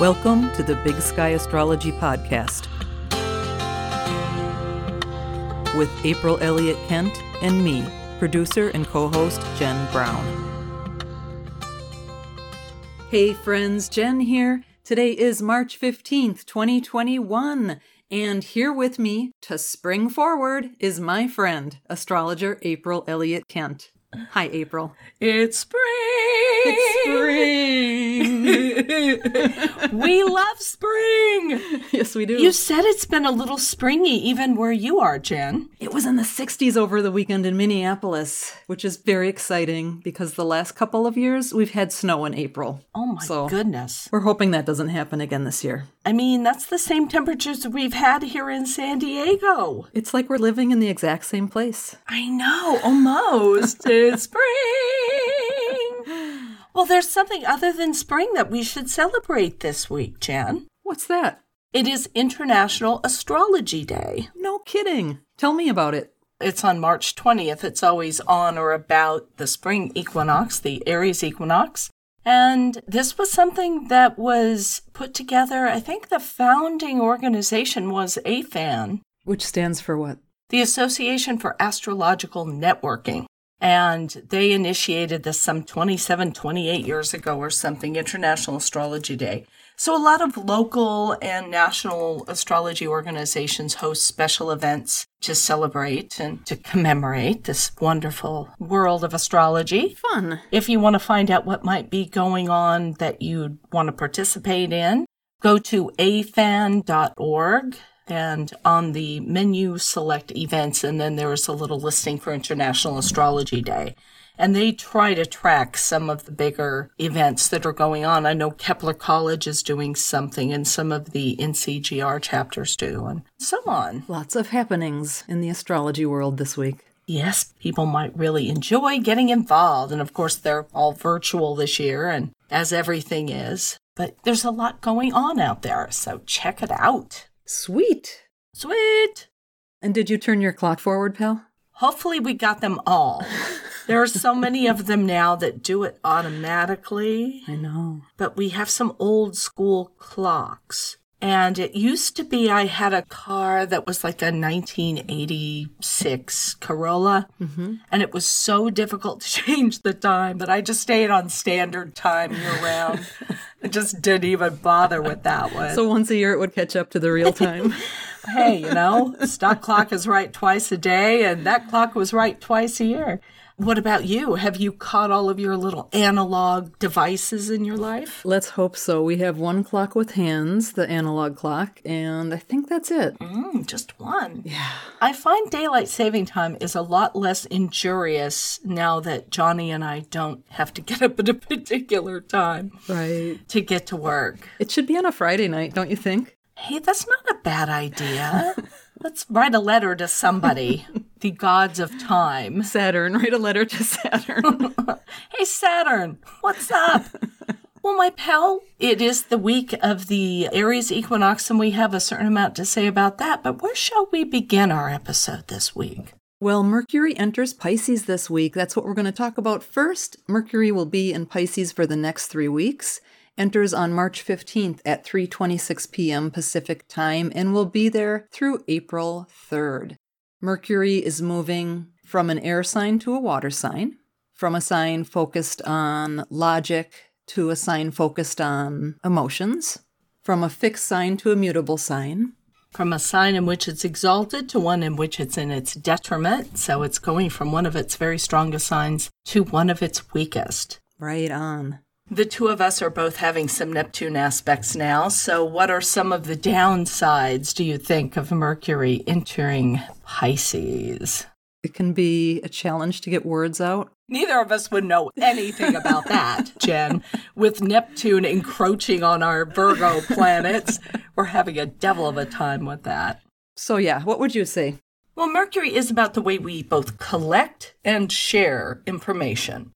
Welcome to the Big Sky Astrology Podcast with April Elliott Kent and me, producer and co host Jen Brown. Hey friends, Jen here. Today is March 15th, 2021, and here with me to spring forward is my friend, astrologer April Elliott Kent. Hi, April. It's spring. It's spring. we love spring. yes, we do. You said it's been a little springy even where you are, Jen. It was in the 60s over the weekend in Minneapolis, which is very exciting because the last couple of years we've had snow in April. Oh my So- goodness. We're hoping that doesn't happen again this year. I mean, that's the same temperatures we've had here in San Diego. It's like we're living in the exact same place. I know, almost. it's spring. Well, there's something other than spring that we should celebrate this week, Jen. What's that? It is International Astrology Day. No kidding. Tell me about it. It's on March 20th. It's always on or about the spring equinox, the Aries equinox. And this was something that was put together. I think the founding organization was AFAN, Which stands for what? the Association for Astrological Networking. And they initiated this some 27, 28 years ago or something, International Astrology Day. So a lot of local and national astrology organizations host special events to celebrate and to commemorate this wonderful world of astrology. Fun. If you want to find out what might be going on that you'd want to participate in, go to afan.org and on the menu select events and then there's a little listing for International Astrology Day. And they try to track some of the bigger events that are going on. I know Kepler College is doing something and some of the NCGR chapters do and so on. Lots of happenings in the astrology world this week. Yes, people might really enjoy getting involved. And of course, they're all virtual this year, and as everything is. But there's a lot going on out there, so check it out. Sweet. Sweet! And did you turn your clock forward, pal? Hopefully, we got them all. there are so many of them now that do it automatically, I know. but we have some old school clocks. And it used to be I had a car that was like a 1986 Corolla. Mm-hmm. And it was so difficult to change the time that I just stayed on standard time year round. I just didn't even bother with that one. So once a year it would catch up to the real time. hey, you know, stock clock is right twice a day, and that clock was right twice a year. What about you? Have you caught all of your little analog devices in your life? Let's hope so. We have one clock with hands, the analog clock, and I think that's it. Mm, just one. Yeah. I find daylight saving time is a lot less injurious now that Johnny and I don't have to get up at a particular time Right. to get to work. It should be on a Friday night, don't you think? Hey, that's not a bad idea. Let's write a letter to somebody, the gods of time. Saturn, write a letter to Saturn. Hey, Saturn, what's up? well, my pal, it is the week of the Aries equinox, and we have a certain amount to say about that. But where shall we begin our episode this week? well, Mercury enters Pisces this week. That's what we're going to talk about first. Mercury will be in Pisces for the next 3 weeks. Enters on March 15th at 3:26 p.m. Pacific Time and will be there through April 3rd. Mercury is moving from an air sign to a water sign, from a sign focused on logic to a sign focused on emotions, from a fixed sign to a mutable sign, From a sign in which it's exalted to one in which it's in its detriment. So it's going from one of its very strongest signs to one of its weakest. right on. The two of us are both having some Neptune aspects now. So, what are some of the downsides, do you think, of Mercury entering Pisces? It can be a challenge to get words out. Neither of us would know anything about that, Jen. With Neptune encroaching on our Virgo planets, we're having a devil of a time with that. So, yeah, what would you say? Well, Mercury is about the way we both collect and share information.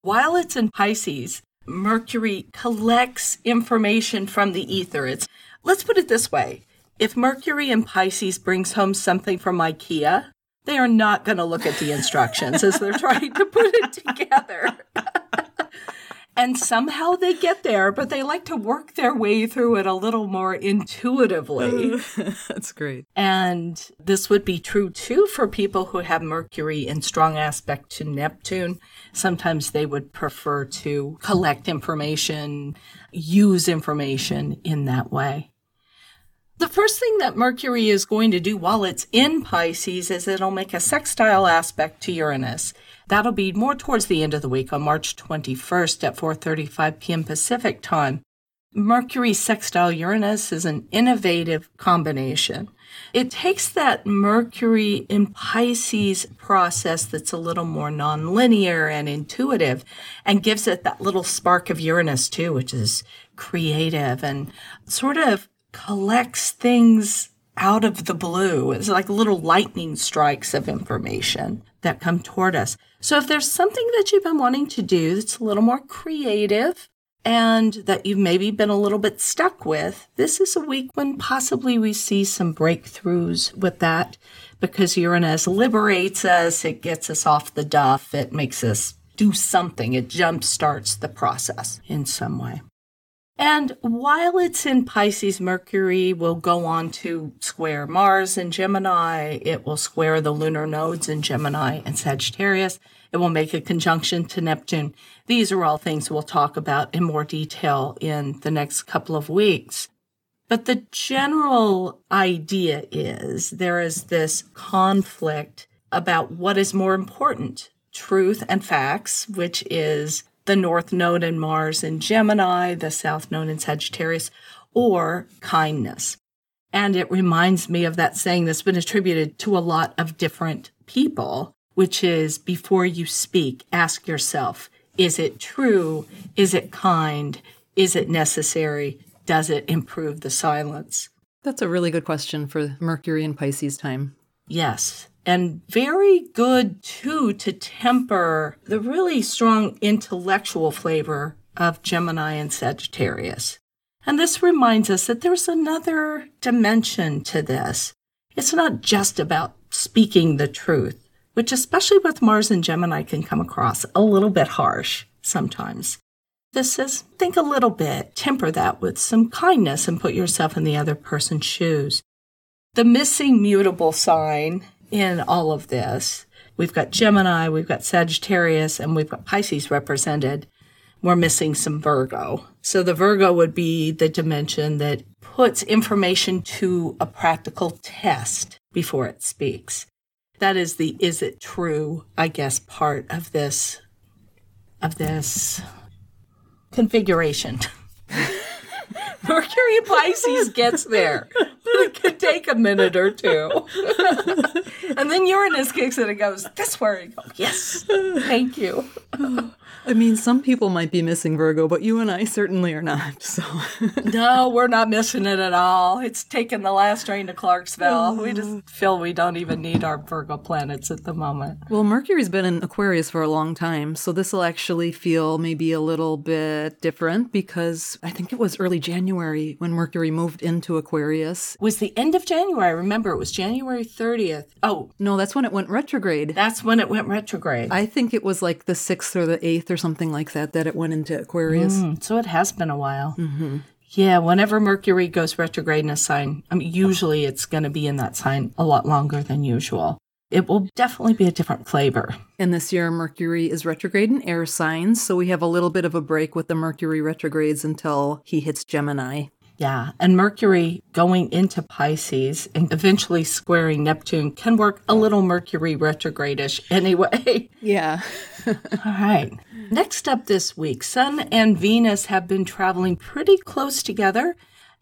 While it's in Pisces, Mercury collects information from the ether. It's let's put it this way. If Mercury in Pisces brings home something from IKEA, they are not going to look at the instructions as they're trying to put it together. And somehow they get there, but they like to work their way through it a little more intuitively. That's great. And this would be true too for people who have Mercury in strong aspect to Neptune. Sometimes they would prefer to collect information, use information in that way. The first thing that Mercury is going to do while it's in Pisces is it'll make a sextile aspect to Uranus. That'll be more towards the end of the week on March 21st at 4:35 p.m. Pacific time. Mercury sextile Uranus is an innovative combination. It takes that Mercury in Pisces process that's a little more nonlinear and intuitive and gives it that little spark of Uranus too, which is creative and sort of collects things out of the blue. It's like little lightning strikes of information that come toward us. So if there's something that you've been wanting to do that's a little more creative and that you've maybe been a little bit stuck with, this is a week when possibly we see some breakthroughs with that because Uranus liberates us, it gets us off the duff, it makes us do something, it jumpstarts the process in some way. And while it's in Pisces, Mercury will go on to square Mars in Gemini. It will square the lunar nodes in Gemini and Sagittarius. It will make a conjunction to Neptune. These are all things we'll talk about in more detail in the next couple of weeks. But the general idea is there is this conflict about what is more important, truth and facts, which is the North Node in Mars in Gemini, the South Node in Sagittarius, or kindness. And it reminds me of that saying that's been attributed to a lot of different people, which is before you speak, ask yourself, is it true? Is it kind? Is it necessary? Does it improve the silence? That's a really good question for Mercury and Pisces time. Yes and very good too to temper the really strong intellectual flavor of Gemini and Sagittarius. And this reminds us that there's another dimension to this. It's not just about speaking the truth, which especially with Mars and Gemini can come across a little bit harsh sometimes. This is think a little bit, temper that with some kindness and put yourself in the other person's shoes. The missing mutable sign in all of this. We've got Gemini, we've got Sagittarius, and we've got Pisces represented. We're missing some Virgo. So the Virgo would be the dimension that puts information to a practical test before it speaks. That is the is it true, I guess, part of this of this configuration. Mercury Pisces gets there. It could take a minute or two. and then Uranus kicks in and goes, That's where you go. Yes. Thank you. I mean, some people might be missing Virgo, but you and I certainly are not. So no, we're not missing it at all. It's taken the last train to Clarksville. We just oh. feel we don't even need our Virgo planets at the moment. Well, Mercury's been in Aquarius for a long time, so this will actually feel maybe a little bit different because I think it was early January when Mercury moved into Aquarius. It was the end of January. I remember, it was January 30th. Oh, no, that's when it went retrograde. That's when it went retrograde. I think it was like the 6th or the 8th or something like that that it went into Aquarius. Mm, so it has been a while. Mm-hmm. Yeah, whenever Mercury goes retrograde in a sign, I mean, usually it's going to be in that sign a lot longer than usual. It will definitely be a different flavor. And this year, Mercury is retrograde in air signs, so we have a little bit of a break with the Mercury retrogrades until he hits Gemini. Yeah, and Mercury going into Pisces and eventually squaring Neptune can work a little Mercury retrogradish anyway. Yeah. All right. Next up this week, Sun and Venus have been traveling pretty close together,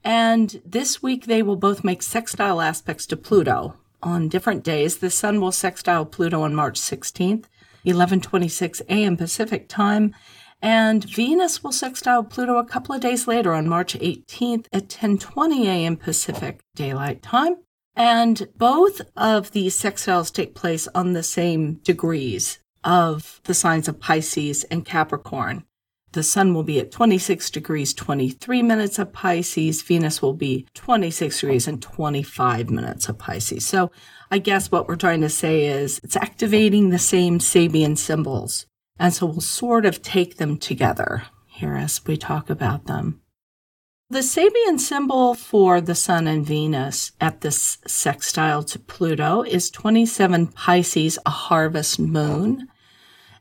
and this week they will both make sextile aspects to Pluto. On different days, the Sun will sextile Pluto on March 16th, 11:26 a.m. Pacific Time, and Venus will sextile Pluto a couple of days later on March 18th at 10:20 a.m. Pacific Daylight Time. And both of these sextiles take place on the same degrees of the signs of Pisces and Capricorn. The sun will be at 26 degrees 23 minutes of Pisces. Venus will be 26 degrees and 25 minutes of Pisces. So I guess what we're trying to say is it's activating the same Sabian symbols and so we'll sort of take them together. here as we talk about them. The Sabian symbol for the Sun and Venus at this sextile to Pluto is 27 Pisces, a harvest moon.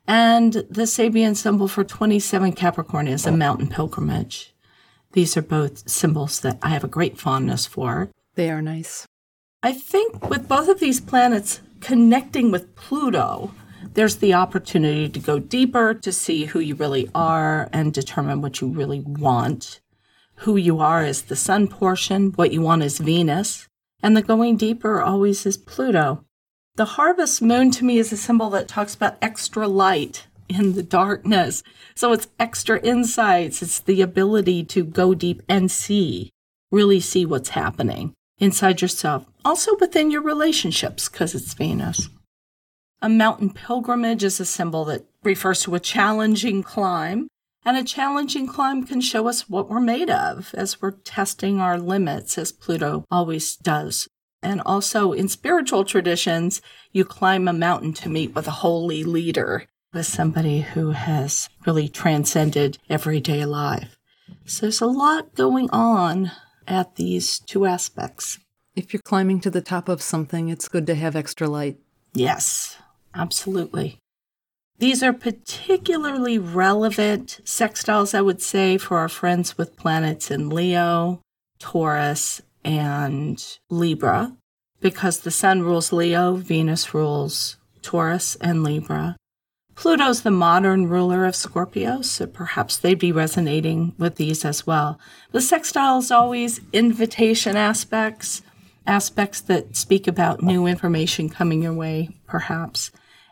And the Sabian symbol for 27 Capricorn is a mountain pilgrimage. These are both symbols that I have a great fondness for. They are nice. I think with both of these planets connecting with Pluto, there's the opportunity to go deeper to see who you really are and determine what you really want. Who you are is the sun portion, what you want is Venus, and the going deeper always is Pluto. The harvest moon to me is a symbol that talks about extra light in the darkness. So it's extra insights. It's the ability to go deep and see, really see what's happening inside yourself, also within your relationships, because it's Venus. A mountain pilgrimage is a symbol that refers to a challenging climb, and a challenging climb can show us what we're made of as we're testing our limits, as Pluto always does. And also in spiritual traditions, you climb a mountain to meet with a holy leader, with somebody who has really transcended everyday life. So there's a lot going on at these two aspects. If you're climbing to the top of something, it's good to have extra light. Yes, absolutely. These are particularly relevant sextiles, I would say, for our friends with planets in Leo, Taurus, and Libra, because the Sun rules Leo, Venus rules Taurus and Libra. Pluto's the modern ruler of Scorpio, so perhaps they'd be resonating with these as well. The sextile is always invitation aspects, aspects that speak about new information coming your way, perhaps,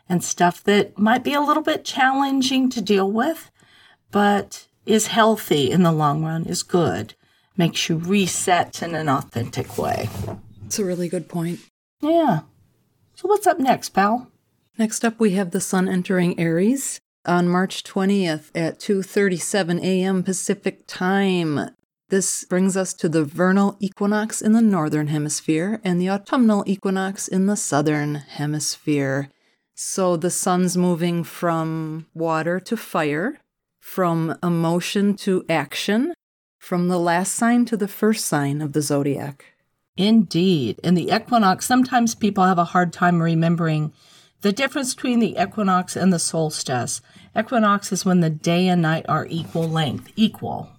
and stuff that might be a little bit challenging to deal with, but is healthy in the long run, is good, makes you reset in an authentic way. It's a really good point. Yeah. So what's up next, pal? Next up, we have the Sun entering Aries on March 20th at 2:37 a.m. Pacific Time. This brings us to the vernal equinox in the northern hemisphere and the autumnal equinox in the southern hemisphere. So the sun's moving from water to fire, from emotion to action, from the last sign to the first sign of the zodiac. Indeed. In the equinox, sometimes people have a hard time remembering the difference between the equinox and the solstice. Equinox is when the day and night are equal length, equal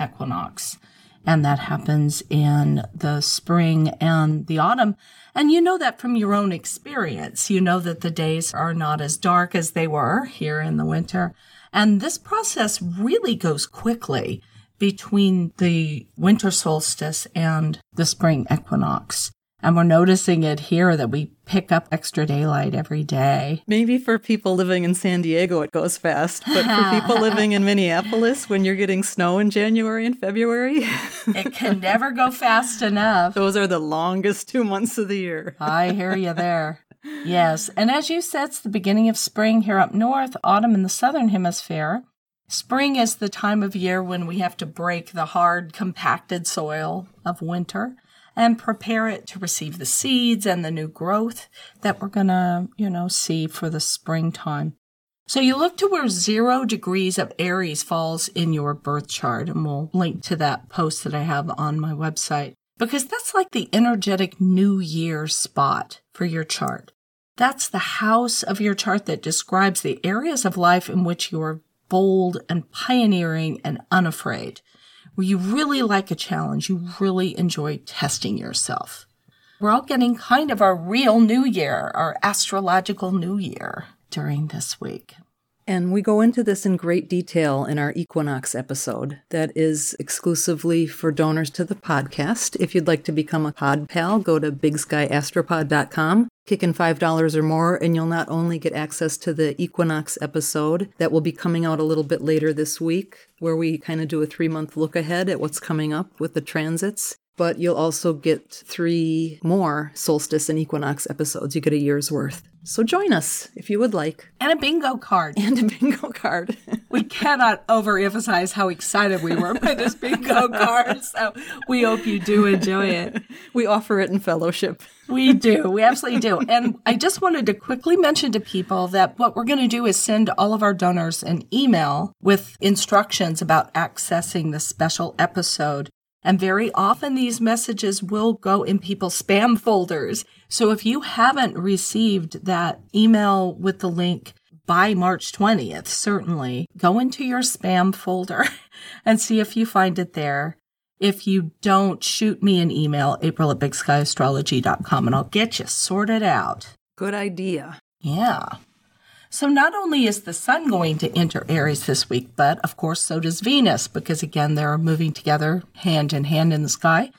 equinox. And that happens in the spring and the autumn. And you know that from your own experience. You know that the days are not as dark as they were here in the winter. And this process really goes quickly between the winter solstice and the spring equinox. And we're noticing it here that we pick up extra daylight every day. Maybe for people living in San Diego, it goes fast. But for people living in Minneapolis, when you're getting snow in January and February, it can never go fast enough. Those are the longest two months of the year. I hear you there. Yes. And as you said, it's the beginning of spring here up north, autumn in the southern hemisphere. Spring is the time of year when we have to break the hard, compacted soil of winter and prepare it to receive the seeds and the new growth that we're going to, you know, see for the springtime. So you look to where zero degrees of Aries falls in your birth chart, and we'll link to that post that I have on my website because that's like the energetic new year spot for your chart. That's the house of your chart that describes the areas of life in which you are bold and pioneering and unafraid where you really like a challenge, you really enjoy testing yourself. We're all getting kind of our real new year, our astrological new year during this week. And we go into this in great detail in our equinox episode that is exclusively for donors to the podcast. If you'd like to become a pod pal, go to bigskyastropod.com, kick in $5 or more, and you'll not only get access to the equinox episode that will be coming out a little bit later this week, where we kind of do a three month look ahead at what's coming up with the transits, but you'll also get three more solstice and equinox episodes. You get a year's worth. So join us if you would like. And a bingo card. And a bingo card. we cannot overemphasize how excited we were by this bingo card. So we hope you do enjoy it. We offer it in fellowship. We do. We absolutely do. And I just wanted to quickly mention to people that what we're going to do is send all of our donors an email with instructions about accessing the special episode. And very often these messages will go in people's spam folders. So if you haven't received that email with the link by March 20th, certainly go into your spam folder and see if you find it there. If you don't, shoot me an email, april at bigskyAstrology.com, and I'll get you sorted out. Good idea. Yeah. So not only is the sun going to enter Aries this week, but of course so does Venus, because again, they're moving together hand in hand in the sky.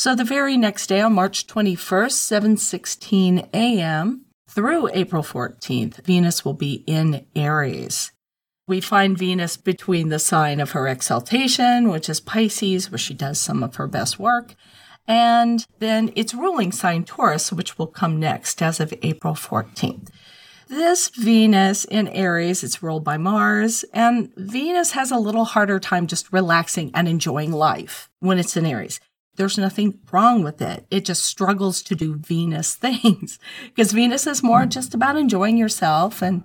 So the very next day on March 21st, 7:16 a.m. through April 14th, Venus will be in Aries. We find Venus between the sign of her exaltation, which is Pisces, where she does some of her best work, and then its ruling sign Taurus, which will come next as of April 14th. This Venus in Aries, it's ruled by Mars, and Venus has a little harder time just relaxing and enjoying life when it's in Aries. There's nothing wrong with it. It just struggles to do Venus things because Venus is more hmm. just about enjoying yourself and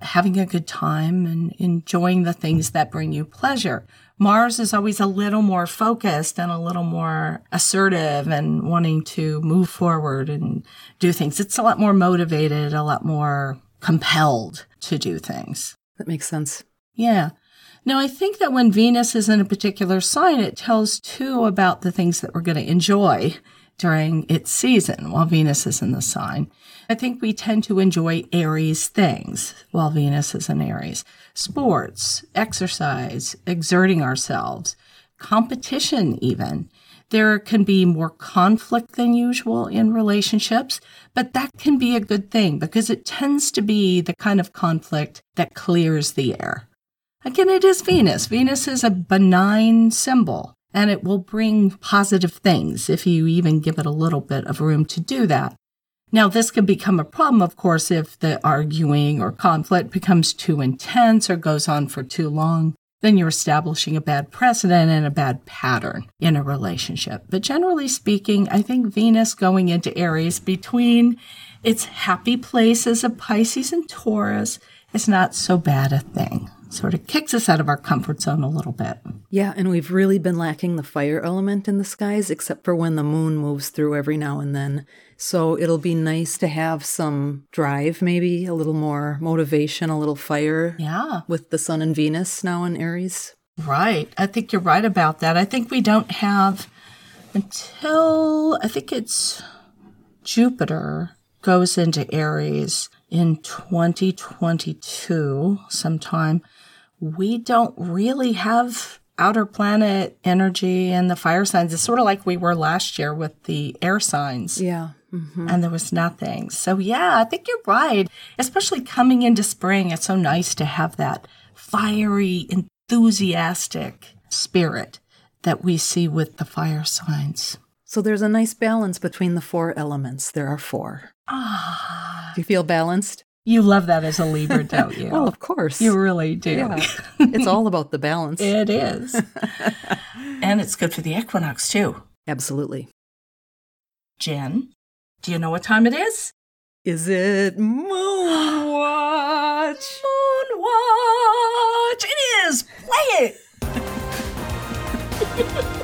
having a good time and enjoying the things that bring you pleasure. Mars is always a little more focused and a little more assertive and wanting to move forward and do things. It's a lot more motivated, a lot more compelled to do things. That makes sense. Yeah. Now, I think that when Venus is in a particular sign, it tells too about the things that we're going to enjoy during its season while Venus is in the sign. I think we tend to enjoy Aries things while Venus is in Aries. Sports, exercise, exerting ourselves, competition even. There can be more conflict than usual in relationships, but that can be a good thing because it tends to be the kind of conflict that clears the air. Again, it is Venus. Venus is a benign symbol and it will bring positive things if you even give it a little bit of room to do that. Now, this can become a problem, of course, if the arguing or conflict becomes too intense or goes on for too long. Then you're establishing a bad precedent and a bad pattern in a relationship. But generally speaking, I think Venus going into Aries between its happy places of Pisces and Taurus is not so bad a thing sort of kicks us out of our comfort zone a little bit. Yeah, and we've really been lacking the fire element in the skies, except for when the moon moves through every now and then. So it'll be nice to have some drive, maybe a little more motivation, a little fire. Yeah. With the sun and Venus now in Aries. Right. I think you're right about that. I think we don't have until I think it's Jupiter goes into Aries in 2022 sometime we don't really have outer planet energy and the fire signs. It's sort of like we were last year with the air signs. Yeah. Mm-hmm. And there was nothing. So, yeah, I think you're right. Especially coming into spring, it's so nice to have that fiery, enthusiastic spirit that we see with the fire signs. So, there's a nice balance between the four elements. There are four. Ah. Do you feel balanced? You love that as a Libra, don't you? well, of course. You really do. Yeah. it's all about the balance. It is. and it's good for the equinox, too. Absolutely. Jen, do you know what time it is? Is it Moon Watch? Moon Watch! It is! Play it!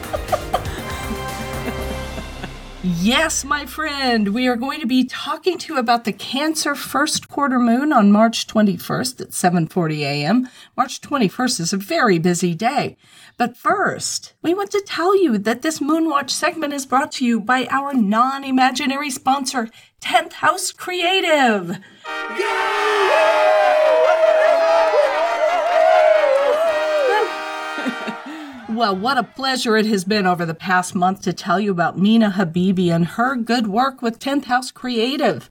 Yes, my friend, we are going to be talking to you about the Cancer first quarter moon on March 21st at 7:40 a.m. March 21st is a very busy day. But first, we want to tell you that this Moonwatch segment is brought to you by our non-imaginary sponsor, 10th House Creative. Well, what a pleasure it has been over the past month to tell you about Mina Habibi and her good work with 10th House Creative.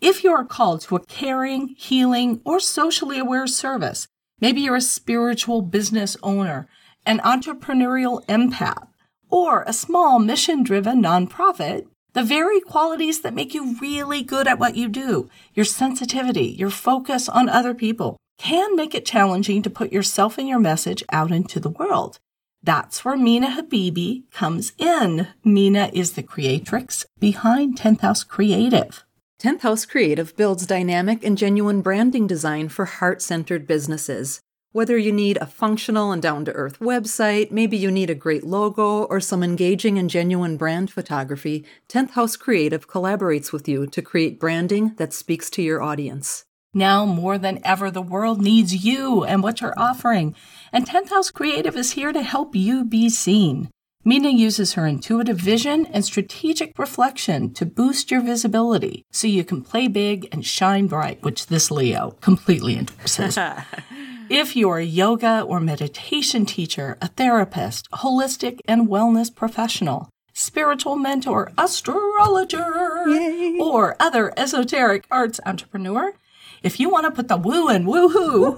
If you are called to a caring, healing, or socially aware service, maybe you're a spiritual business owner, an entrepreneurial empath, or a small mission driven nonprofit, The very qualities that make you really good at what you do, your sensitivity, your focus on other people, can make it challenging to put yourself and your message out into the world. That's where Mina Habibi comes in. Mina is the creatrix behind 10th House Creative. 10th House Creative builds dynamic and genuine branding design for heart centered businesses. Whether you need a functional and down to earth website, maybe you need a great logo, or some engaging and genuine brand photography, 10th House Creative collaborates with you to create branding that speaks to your audience. Now more than ever, the world needs you and what you're offering. And 10th House Creative is here to help you be seen. Mina uses her intuitive vision and strategic reflection to boost your visibility so you can play big and shine bright, which this Leo completely endorses. if you're a yoga or meditation teacher, a therapist, holistic and wellness professional, spiritual mentor, astrologer, Yay. or other esoteric arts entrepreneur, if you want to put the woo in woohoo,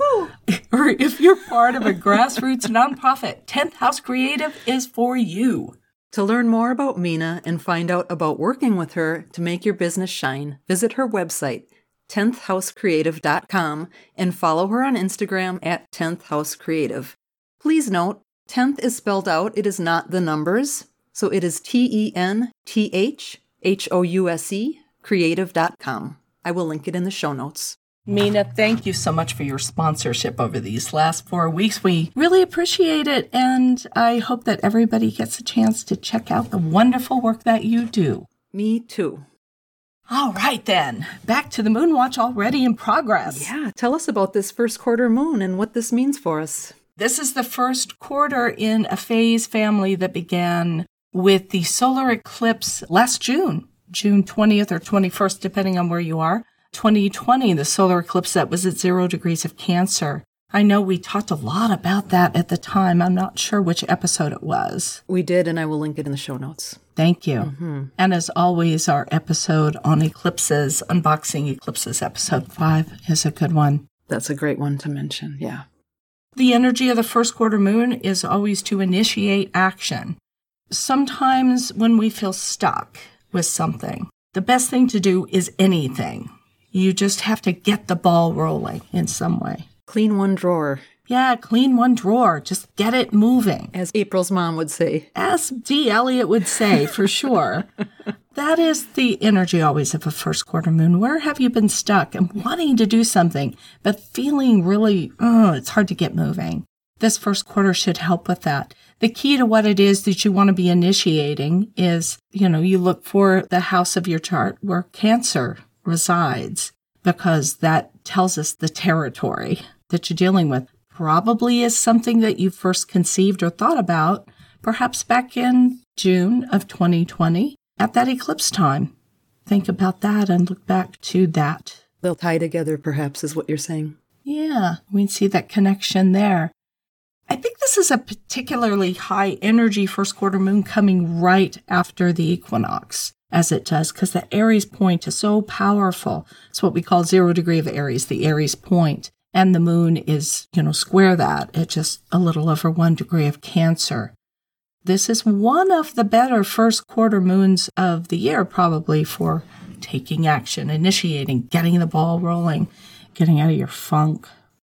or if you're part of a grassroots nonprofit, 10th House Creative is for you. To learn more about Mina and find out about working with her to make your business shine, visit her website, 10thhousecreative.com, and follow her on Instagram at 10th House Creative. Please note, 10th is spelled out, it is not the numbers, so it is T E N T H H O U S E creative.com. I will link it in the show notes. Mina, thank you so much for your sponsorship over these last four weeks. We really appreciate it, and I hope that everybody gets a chance to check out the wonderful work that you do. Me too. All right, then, back to the moon watch already in progress. Yeah, tell us about this first quarter moon and what this means for us. This is the first quarter in a phase family that began with the solar eclipse last June, June 20th or 21st, depending on where you are. 2020, the solar eclipse that was at zero degrees of Cancer. I know we talked a lot about that at the time. I'm not sure which episode it was. We did, and I will link it in the show notes. Thank you. Mm-hmm. And as always, our episode on eclipses, unboxing eclipses, episode five, is a good one. That's a great one to mention. Yeah. The energy of the first quarter moon is always to initiate action. Sometimes when we feel stuck with something, the best thing to do is anything. You just have to get the ball rolling in some way. Clean one drawer. Yeah, clean one drawer. Just get it moving. As April's mom would say. As D. Elliott would say, for sure. that is the energy always of a first quarter moon. Where have you been stuck and wanting to do something, but feeling really, oh, it's hard to get moving? This first quarter should help with that. The key to what it is that you want to be initiating is, you know, you look for the house of your chart where Cancer resides because that tells us the territory that you're dealing with. Probably is something that you first conceived or thought about, perhaps back in June of 2020 at that eclipse time. Think about that and look back to that. They'll tie together, perhaps, is what you're saying. Yeah, we see that connection there. I think this is a particularly high energy first quarter moon coming right after the equinox as it does because the Aries point is so powerful. It's what we call zero degree of Aries, the Aries point. And the moon is, you know, square that at just a little over one degree of Cancer. This is one of the better first quarter moons of the year, probably for taking action, initiating, getting the ball rolling, getting out of your funk.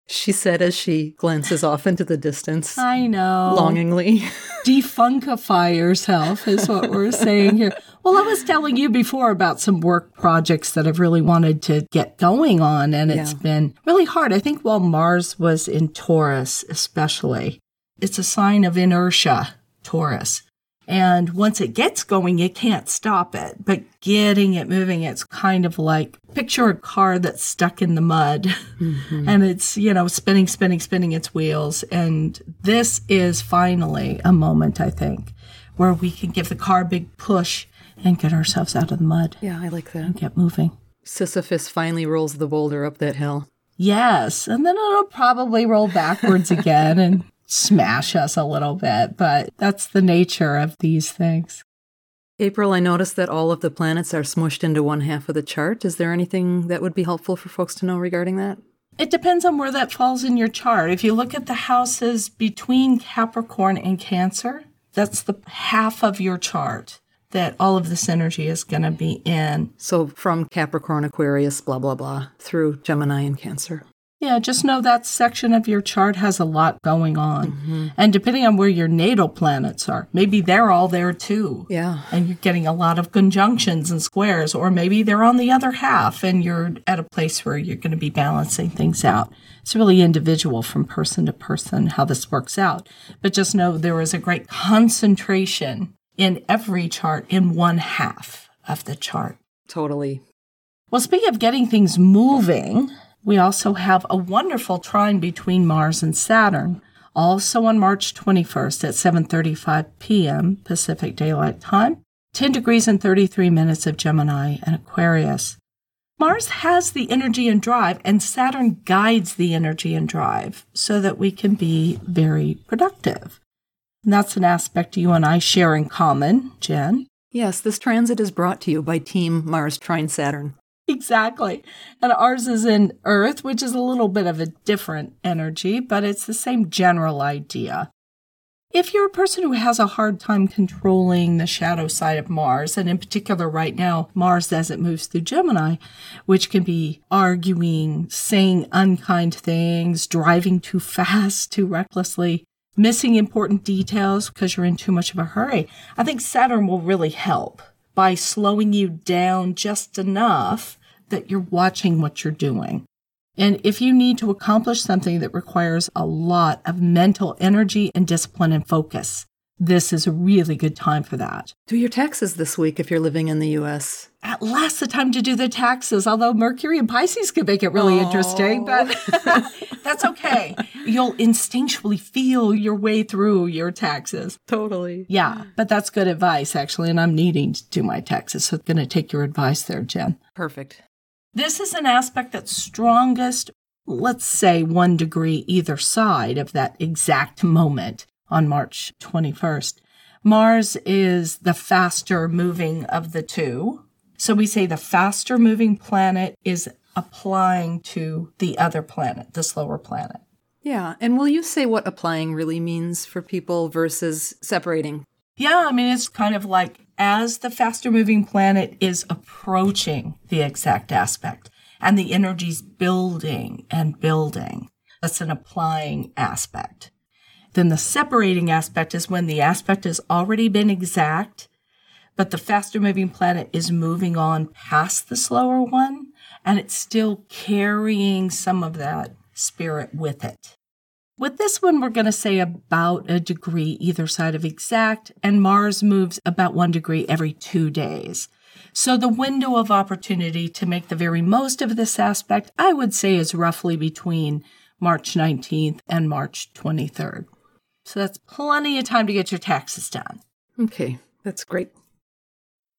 She said as she glances off into the distance. I know. Longingly. Defunkify yourself is what we're saying here. Well, I was telling you before about some work projects that I've really wanted to get going on, and it's yeah. been really hard. I think while Mars was in Taurus, especially, it's a sign of inertia, Taurus. And once it gets going, you can't stop it. But getting it moving, it's kind of like picture a car that's stuck in the mud mm-hmm. and it's, you know, spinning, spinning, spinning its wheels. And this is finally a moment, I think, where we can give the car a big push and get ourselves out of the mud. Yeah, I like that. And get moving. Sisyphus finally rolls the boulder up that hill. Yes. And then it'll probably roll backwards again and smash us a little bit, but that's the nature of these things. April, I noticed that all of the planets are smushed into one half of the chart. Is there anything that would be helpful for folks to know regarding that? It depends on where that falls in your chart. If you look at the houses between Capricorn and Cancer, that's the half of your chart that all of this energy is going to be in. So from Capricorn, Aquarius, blah, blah, blah, through Gemini and Cancer. Yeah, just know that section of your chart has a lot going on. Mm-hmm. And depending on where your natal planets are, maybe they're all there too. Yeah. And you're getting a lot of conjunctions and squares, or maybe they're on the other half and you're at a place where you're going to be balancing things out. It's really individual from person to person how this works out. But just know there is a great concentration in every chart in one half of the chart. Totally. Well, speaking of getting things moving, we also have a wonderful trine between Mars and Saturn, also on March 21st at 7:35 p.m. Pacific Daylight Time, 10 degrees and 33 minutes of Gemini and Aquarius. Mars has the energy and drive, and Saturn guides the energy and drive so that we can be very productive. And that's an aspect you and I share in common, Jen. Yes, this transit is brought to you by Team Mars Trine Saturn. Exactly. And ours is in Earth, which is a little bit of a different energy, but it's the same general idea. If you're a person who has a hard time controlling the shadow side of Mars, and in particular right now, Mars as it moves through Gemini, which can be arguing, saying unkind things, driving too fast, too recklessly, missing important details because you're in too much of a hurry, I think Saturn will really help by slowing you down just enough that you're watching what you're doing. And if you need to accomplish something that requires a lot of mental energy and discipline and focus, this is a really good time for that. Do your taxes this week if you're living in the US. At last, the time to do the taxes, although Mercury and Pisces could make it really oh. interesting, but that's okay. You'll instinctually feel your way through your taxes. Totally. Yeah, but that's good advice, actually. And I'm needing to do my taxes, so I'm going to take your advice there, Jen. Perfect. This is an aspect that's strongest, let's say one degree either side of that exact moment on March 21st. Mars is the faster moving of the two. So we say the faster moving planet is applying to the other planet, the slower planet. Yeah. And will you say what applying really means for people versus separating? Yeah. I mean, it's kind of like as the faster moving planet is approaching the exact aspect and the energy's building and building, that's an applying aspect. Then the separating aspect is when the aspect has already been exact, but the faster moving planet is moving on past the slower one, and it's still carrying some of that spirit with it. With this one, we're going to say about a degree either side of exact, and Mars moves about one degree every two days. So the window of opportunity to make the very most of this aspect, I would say, is roughly between March 19th and March 23rd. So that's plenty of time to get your taxes done. Okay, that's great.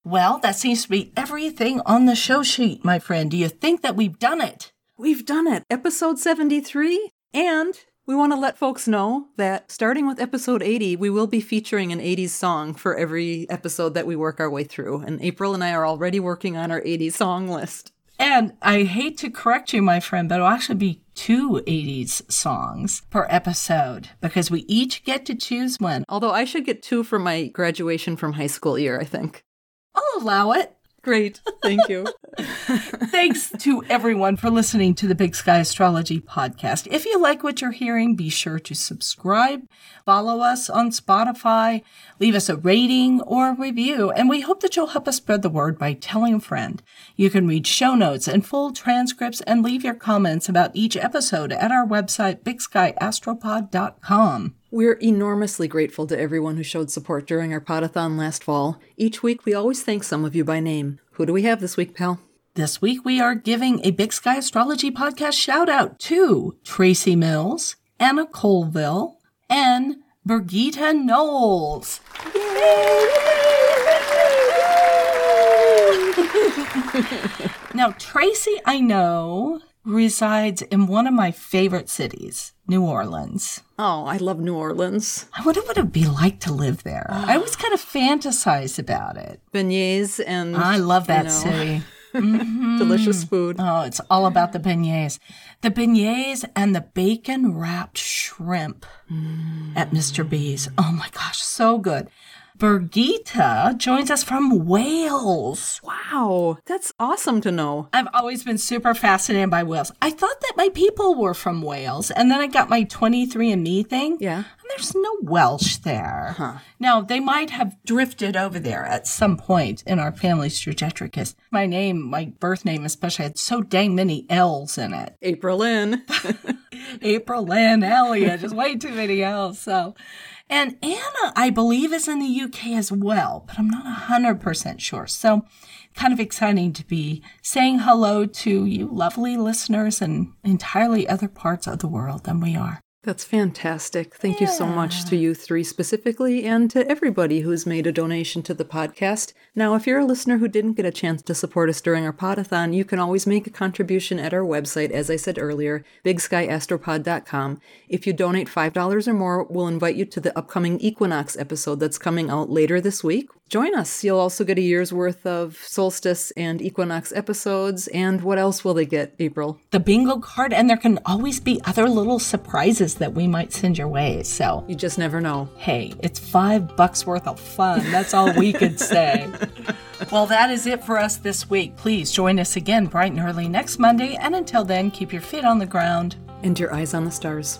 Well, that seems to be everything on the show sheet, my friend. Do you think that we've done it? We've done it. Episode 73. And we want to let folks know that starting with episode 80, we will be featuring an 80s song for every episode that we work our way through. And April and I are already working on our 80s song list. And I hate to correct you, my friend, but it'll actually be two 80s songs per episode because we each get to choose one. Although I should get two for my graduation from high school year, I think. I'll allow it. Great. Thank you. Thanks to everyone for listening to the Big Sky Astrology podcast. If you like what you're hearing, be sure to subscribe, follow us on Spotify, leave us a rating or a review, and we hope that you'll help us spread the word by telling a friend. You can read show notes and full transcripts and leave your comments about each episode at our website, bigskyastropod.com. We're enormously grateful to everyone who showed support during our podathon last fall. Each week, we always thank some of you by name. Who do we have this week, pal? This week, we are giving a Big Sky Astrology podcast shout out to Tracy Mills, Anna Colville, and Birgitta Knowles. now, Tracy, I know, resides in one of my favorite cities, New Orleans. Oh, I love New Orleans. I wonder what it'd be like to live there. I always kind of fantasize about it. Beignets and I love that you know, city. Mm-hmm. Delicious food. Oh, it's all about the beignets. The beignets and the bacon wrapped shrimp mm. at Mr. B's. Oh my gosh, so good. Birgitta joins us from Wales. Wow, that's awesome to know. I've always been super fascinated by Wales. I thought that my people were from Wales, and then I got my 23andMe thing. Yeah. And there's no Welsh there. Huh. Now, they might have drifted over there at some point in our family's trajectory because my name, my birth name especially, had so dang many L's in it. April Lynn. April Lynn Elliott, just way too many L's. So, and Anna, I believe, is in the UK as well, but I'm not 100% sure. So, kind of exciting to be saying hello to you lovely listeners in entirely other parts of the world than we are. That's fantastic. Thank you so much to you three specifically and to everybody who's made a donation to the podcast. Now, if you're a listener who didn't get a chance to support us during our podathon, you can always make a contribution at our website, as I said earlier, bigskyastropod.com. If you donate $5 or more, we'll invite you to the upcoming Equinox episode that's coming out later this week. Join us. You'll also get a year's worth of solstice and equinox episodes. And what else will they get, April? The bingo card, and there can always be other little surprises that we might send your way. So, You just never know. hey, it's five bucks worth of fun. That's all we could say. well, that is it for us this week. Please join us again bright and early next Monday. And until then, keep your feet on the ground. And your eyes on the stars.